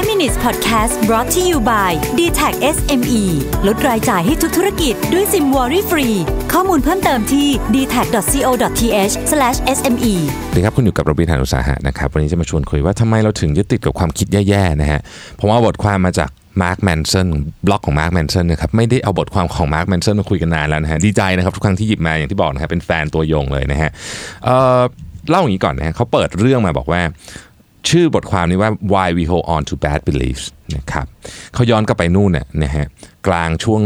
5 minutes podcast brought to you by d t a c SME ลดรายจ่ายให้ทุกธุรกิจด้วยซิม Worry Free ข้อมูลเพิ่มเติมที่ d t a c c o t h s m e สวัสดีครับ คุณอยู่กับรวิศ หาญอุตสาหะนะครับ วันนี้จะมาชวนคุยว่าทำไมเราถึงยึดติดกับความคิดแย่ๆนะฮะ ผมเอาบทความมาจาก Mark Manson บล็อกของ Mark Manson นะครับไม่ได้เอาบทความของ Mark Manson มาคุยกันนานแล้วนะฮะดีใจนะครับทุกครั้งที่หยิบมาอย่างที่บอกนะครับเป็นแฟนตัวยงเลยนะฮะเเล่าอย่างนี้ก่อนนะฮะเขาเปิดเรื่องมาบอกว่า ชื่อบทความนี้ว่า why we hold on to bad beliefs นะครับเขาย้อนกลับไปนู่นเนี่ยนะฮะกลางช่วง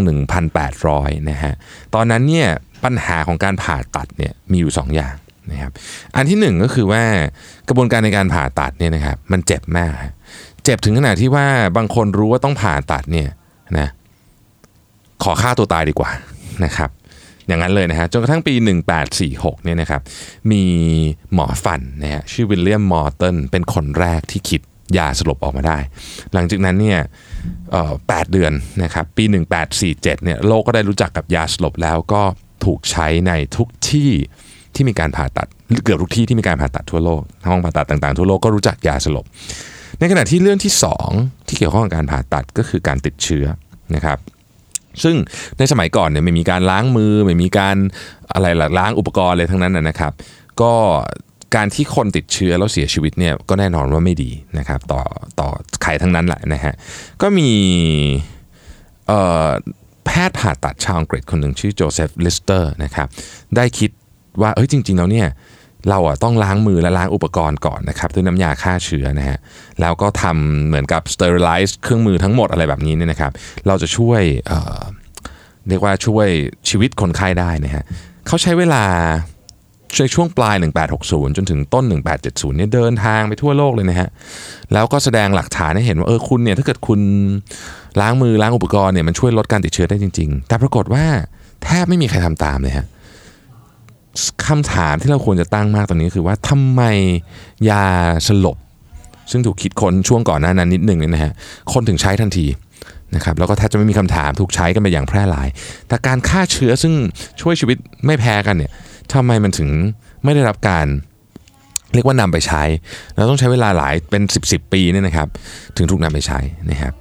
1,800 นะฮะตอนนั้นเนี่ยปัญหาของการผ่าตัดเนี่ยมีอยู่ 2 อย่างนะครับอันที่หนึ่งก็คือว่ากระบวนการในการผ่าตัดเนี่ยนะครับมันเจ็บมาก เจ็บถึงขนาดที่ว่าบางคนรู้ว่าต้องผ่าตัดเนี่ยนะขอฆ่าตัวตายดีกว่านะครับ อย่างนั้นเลยนะฮะจนกระทั่งปี 1846เนี่ยนะครับมีหมอฟันนะฮะชื่อวิลเลียมมอร์ตันเป็นคนแรกที่คิดยาสลบออกมาได้ หลังจากนั้นเนี่ยแปดเดือนนะครับปี 1847เนี่ยโลกก็ได้รู้จักกับยาสลบแล้วก็ถูกใช้ในทุกที่ที่มีการผ่าตัดเกือบทุกที่ที่มีการผ่าตัดทั่วโลกห้องผ่าตัดต่างๆทั่วโลกก็รู้จักยาสลบ ในขณะที่เรื่องที่สองที่เกี่ยวข้องกับการผ่าตัดก็คือการติดเชื้อนะครับ ซึ่งในสมัยก่อนเนี่ยไม่มีการล้างมือไม่มีการอะไรล่ะล้างอุปกรณ์อะไรทั้งนั้นนะครับ ก็การที่คนติดเชื้อแล้วเสียชีวิตเนี่ยก็แน่นอนว่าไม่ดีนะครับ ต่อต่อใครทั้งนั้นแหละนะฮะก็มีแพทย์ผ่าตัดชาวอังกฤษคนหนึ่งชื่อ Joseph Lister นะครับได้คิดว่าเอ้ยจริง ๆ แล้วเนี่ย เราอะต้องล้างมือและล้างอุปกรณ์ก่อนนะครับด้วยน้ำยาฆ่าเชื้อนะฮะแล้วก็ทำเหมือนกับ sterilize เครื่องมือทั้งหมดอะไรแบบนี้เนี่ยนะครับ เราจะช่วยเเรียกว่าช่วยชีวิตคนไข้ได้นะฮะเขาใช้เวลาในช่วงปลาย 1860 จนถึงต้น 1870เนี่ยเดินทางไปทั่วโลกเลยนะฮะ แล้วก็แสดงหลักฐานให้เห็นว่าเออคุณเนี่ยถ้าเกิดคุณล้างมือล้างอุปกรณ์เนี่ยมันช่วยลดการติดเชื้อได้จริง ๆ แต่ปรากฏว่าแทบไม่มีใครทำตามเลยฮะ คำถามที่เราควรจะตั้งมากตอนนี้คือว่าทำไมยาสลบ ซึ่งถูกคิดค้นช่วงก่อนหน้านั้นนิดหนึ่งเนี่ยนะฮะคนถึงใช้ทันทีนะครับแล้วก็แทบจะไม่มีคำถามถูกใช้กันไปอย่างแพร่หลาย แต่การฆ่าเชื้อซึ่งช่วยชีวิตไม่แพ้กันเนี่ยทำไมมันถึงไม่ได้รับการ เรียกว่านำไปใช้แล้วต้องใช้เวลาหลายเป็น 10 สิบปีเนี่ยนะครับ ถึงถูกนำไปใช้นะครับ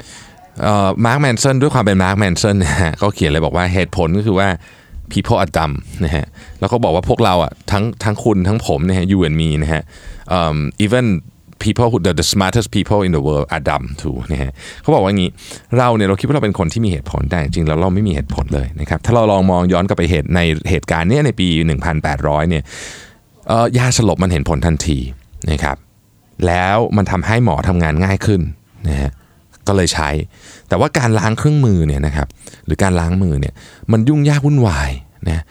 Mark Manson ด้วยความเป็น Mark Manson นะฮะเขาเขียนเลยบอกว่าเหตุผลก็คือว่า people are dumb นะฮะแล้วก็บอกว่าพวกเราอะทั้งทั้งคุณทั้งผมนะฮะ you and me นะฮะ um, even people who the, the smartest people in the world are dumb too นะฮะเขาบอกว่างี้เราเนี่ยเราคิดว่าเราเป็นคนที่มีเหตุผลแต่จริงๆแล้วเราไม่มีเหตุผลเลยนะครับถ้าเราลองมองย้อนกลับไปเหตุในเหตุการณ์เนี้ยในปี 1800 เนี่ยเอ่อยาสลบมันเห็นผลทันทีนะครับแล้วมันทำให้หมอทำงานง่ายขึ้นนะฮะ ก็เลยใช้ แต่ว่าการล้างเครื่องมือเนี่ยนะครับหรือการล้างมือเนี่ยมันยุ่งยากวุ่นวายนะ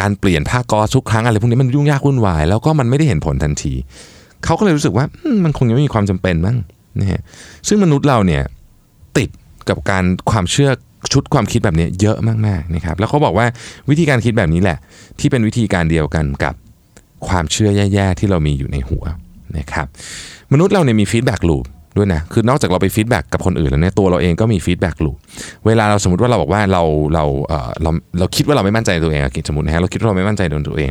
การเปลี่ยนผ้ากอทุกครั้งอะไรพวกนี้มันยุ่งยากวุ่นวาย แล้วก็มันไม่ได้เห็นผลทันที เขาก็เลยรู้สึกว่ามันคงยังไม่มีความจำเป็นมั้งนะฮะซึ่งมนุษย์เราเนี่ยติดกับการความเชื่อชุดความคิดแบบนี้เยอะมากๆนะครับ แล้วเขาบอกว่าวิธีการคิดแบบนี้แหละ ที่เป็นวิธีการเดียวกันกับความเชื่อแย่ๆที่เรามีอยู่ในหัวนะครับ มนุษย์เราเนี่ยมีฟีดแบ็กลูป ด้วยนะ คือนอกจากเราไป feedback กับคนอื่นแล้วเนี่ยตัวเราเองก็มี feedback loop เวลาเราสมมติว่าเราบอกว่าเราเราเออเราเราคิดว่าเราไม่มั่นใจในตัวเองสมมตินะฮะเราคิดว่าเราไม่มั่นใจในตัวเอง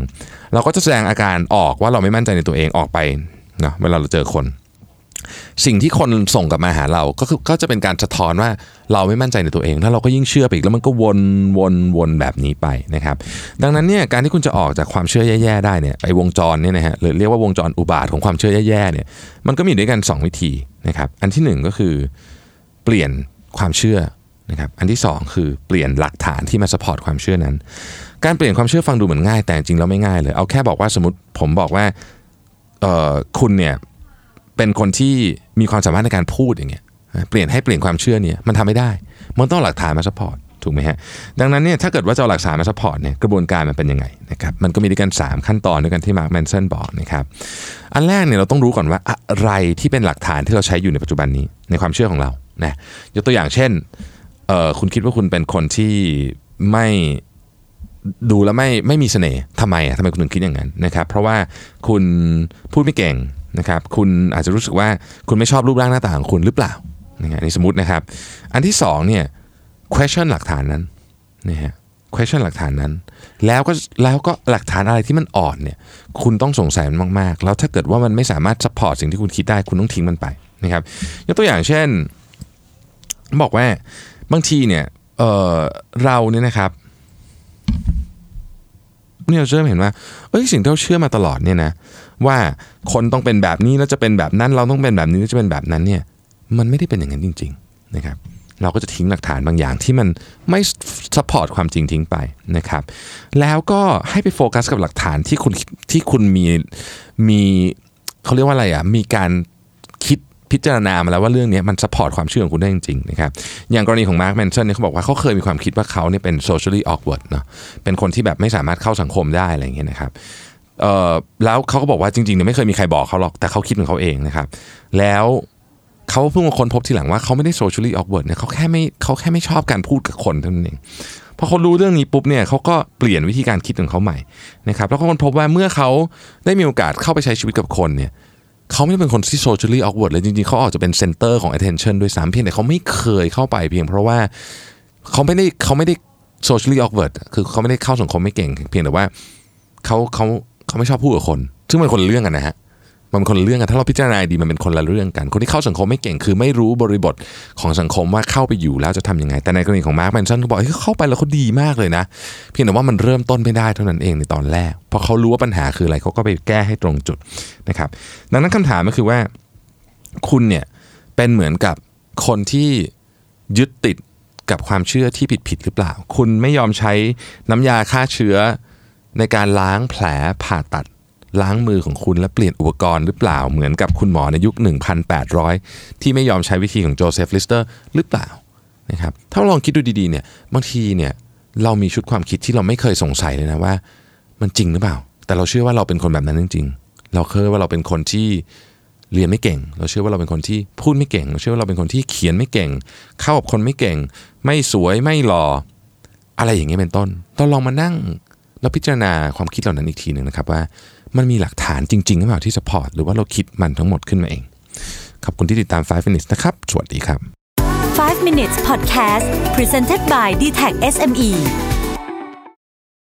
เราก็จะแสดงอาการออกว่าเราไม่มั่นใจในตัวเองออกไปนะเวลาเราเจอคน สิ่งที่คนส่งกลับมาหาเราก็คือก็จะเป็นการสะท้อนว่าเราไม่มั่นใจในตัวเอง แล้วเราก็ยิ่งเชื่อไปอีกแล้วมันก็วนวนวนแบบนี้ไปนะครับ ดังนั้นเนี่ยการที่คุณจะออกจากความเชื่อแย่ๆได้เนี่ยไปวงจรเนี่ยนะฮะหรือเรียกว่าวงจรอุบาทว์ของความเชื่อแย่ๆเนี่ยมันก็มีด้วยกัน 2 วิธีนะครับ อันที่ 1 ก็คือเปลี่ยนความเชื่อนะครับอันที่ 2 คือเปลี่ยนหลักฐานที่มา support ความเชื่อนั้น การเปลี่ยนความเชื่อฟังดูเหมือนง่าย แต่จริงแล้วไม่ง่ายเลยเอาแค่บอกว่าสมมติผมบอกว่าเออคุณเนี่ย เป็นคนที่มีความสามารถในการพูดอย่างเงี้ยเปลี่ยนให้เปลี่ยนความเชื่อเนี่ยมันทำไม่ได้ มันต้องหลักฐานมา support ถูกไหมฮะดังนั้นเนี่ยถ้าเกิดว่าจะหลักฐานมา support เนี่ยกระบวนการมันเป็นยังไงนะครับมันก็มีด้วยกัน 3 ขั้นตอนด้วยกันที่ Mark Manson บอกนะครับอันแรกเนี่ยเราต้องรู้ก่อนว่าอะไรที่เป็นหลักฐานที่เราใช้อยู่ในปัจจุบันนี้ในความเชื่อของเรานะยกตัวอย่างเช่นเออคุณคิดว่าคุณเป็นคนที่ไม่ดูแล้วไม่ไม่มีเสน่ห์ทำไมอะทำไมคุณถึงคิดอย่างนั้นนะครับเพราะว่าคุณพูดไม่เก่ง นะครับคุณอาจจะรู้สึกว่าคุณไม่ชอบรูปร่างหน้าตาของคุณหรือเปล่านะฮะนี่สมมตินะครับ อันที่สองเนี่ย question หลักฐานนั้นนะฮะ question หลักฐานนั้น แล้วก็แล้วก็หลักฐานอะไรที่มันอ่อนเนี่ยคุณต้องสงสัยมันมากๆ แล้วถ้าเกิดว่ามันไม่สามารถ support สิ่งที่คุณคิดได้คุณต้องทิ้งมันไปนะครับยกตัวอย่างเช่น บอกว่าบางทีเนี่ยเออเราเนี่ยนะครับ นี่ยเราเริ่มเห็นว่าเอ้ยสิ่งที่เราเชื่อมาตลอดเนี่ยนะว่าคนต้องเป็นแบบนี้แล้วจะเป็นแบบนั้น เราต้องเป็นแบบนี้แล้วจะเป็นแบบนั้นเนี่ยมันไม่ได้เป็นอย่างนั้นจริง ๆนะครับ เราก็จะทิ้งหลักฐานบางอย่างที่มันไม่ support ความจริงทิ้งไปนะครับ แล้วก็ให้ไปโฟกัสกับหลักฐานที่คุณที่คุณมีมีเขาเรียกว่าอะไรอะมีการ พิจารณามาแล้วว่าเรื่องนี้มัน support ความเชื่อของคุณได้จริงๆนะครับอย่างกรณีของ Mark Manson เนี่ยเขาบอกว่าเขาเคยมีความคิดว่าเขาเนี่ยเป็น socially awkward เนาะเป็นคนที่แบบไม่สามารถเข้าสังคมได้อะไรอย่างเงี้ยนะครับแล้วเขาก็บอกว่าจริงๆเนี่ยไม่เคยมีใครบอกเขาหรอกแต่เขาคิดของเขาเองนะครับ แล้วเขาเพิ่งมาค้นพบทีหลังว่าเขาไม่ได้ socially awkward เนี่ยเขาแค่ไม่เขาแค่ไม่ชอบการพูดกับคนเท่านั้นเองพอเขารู้เรื่องนี้ปุ๊บเนี่ยเขาก็เปลี่ยนวิธีการคิดของเขาใหม่นะครับแล้วก็ค้นพบว่าเมื่อเขาได้มีโอกาสเข้าไปใช้ชีวิตกับคนเนี่ย เขาไม่ได้เป็นคนที่ socially awkward เลยจริงๆ เขาออกจะเป็นเซนเตอร์ของ attention ด้วยซ้ำเพียงแต่เขาไม่เคยเข้าไปเพียงเพราะว่าเขาไม่ได้เขาไม่ได้ socially awkward คือเขาไม่ได้เข้าสังคมไม่เก่ง เพียงแต่ว่าเขาเขาเขาไม่ชอบพูดกับคน ซึ่งมันคนละเรื่องกันนะฮะ มันเป็นคนละเรื่องกันถ้าเราพิจารณาดีมันเป็นคนละเรื่องกัน คนที่เข้าสังคมไม่เก่งคือไม่รู้บริบทของสังคมว่าเข้าไปอยู่แล้วจะทำยังไง แต่ในกรณีของมาร์คแมนชั่นเขาบอกเฮ้ยเข้าไปแล้วเขาดีมากเลยนะ เพียงแต่ว่ามันเริ่มต้นไม่ได้เท่านั้นเองในตอนแรกพอเขารู้ว่าปัญหาคืออะไรเขาก็ไปแก้ให้ตรงจุดนะครับ ดังนั้นคำถามก็คือว่าคุณเนี่ยเป็นเหมือนกับคนที่ยึดติดกับความเชื่อที่ผิดผิดๆหรือเปล่า คุณไม่ยอมใช้น้ำยาฆ่าเชื้อในการล้างแผลผ่าตัด ล้างมือของคุณและเปลี่ยนอุปกรณ์หรือเปล่าเหมือนกับคุณหมอในยุค 1,800 ที่ไม่ยอมใช้วิธีของ Joseph Lister หรือเปล่านะครับถ้าลองคิดดูดีๆเนี่ยบางทีเนี่ยเรามีชุดความคิดที่เราไม่เคยสงสัยเลยนะว่า มันจริงหรือเปล่า แต่เราเชื่อว่าเราเป็นคนแบบนั้นจริงๆ เราเคยว่าเราเป็นคนที่เรียนไม่เก่ง เราเชื่อว่าเราเป็นคนที่พูดไม่เก่ง เราเชื่อว่าเราเป็นคนที่เขียนไม่เก่ง เข้ากับคนไม่เก่ง ไม่สวยไม่หล่ออะไรอย่างเงี้ยเป็นต้นเราลองมานั่ง เราพิจารณาความคิดเหล่านั้นอีกทีหนึ่งนะครับว่ามันมีหลักฐานจริงๆหรือเปล่าที่สปอร์ตหรือว่าเราคิดมันทั้งหมดขึ้นมาเอง ขอบคุณที่ติดตาม 5 minutes นะครับ สวัสดีครับ 5 minutes podcast presented by d t e c h SME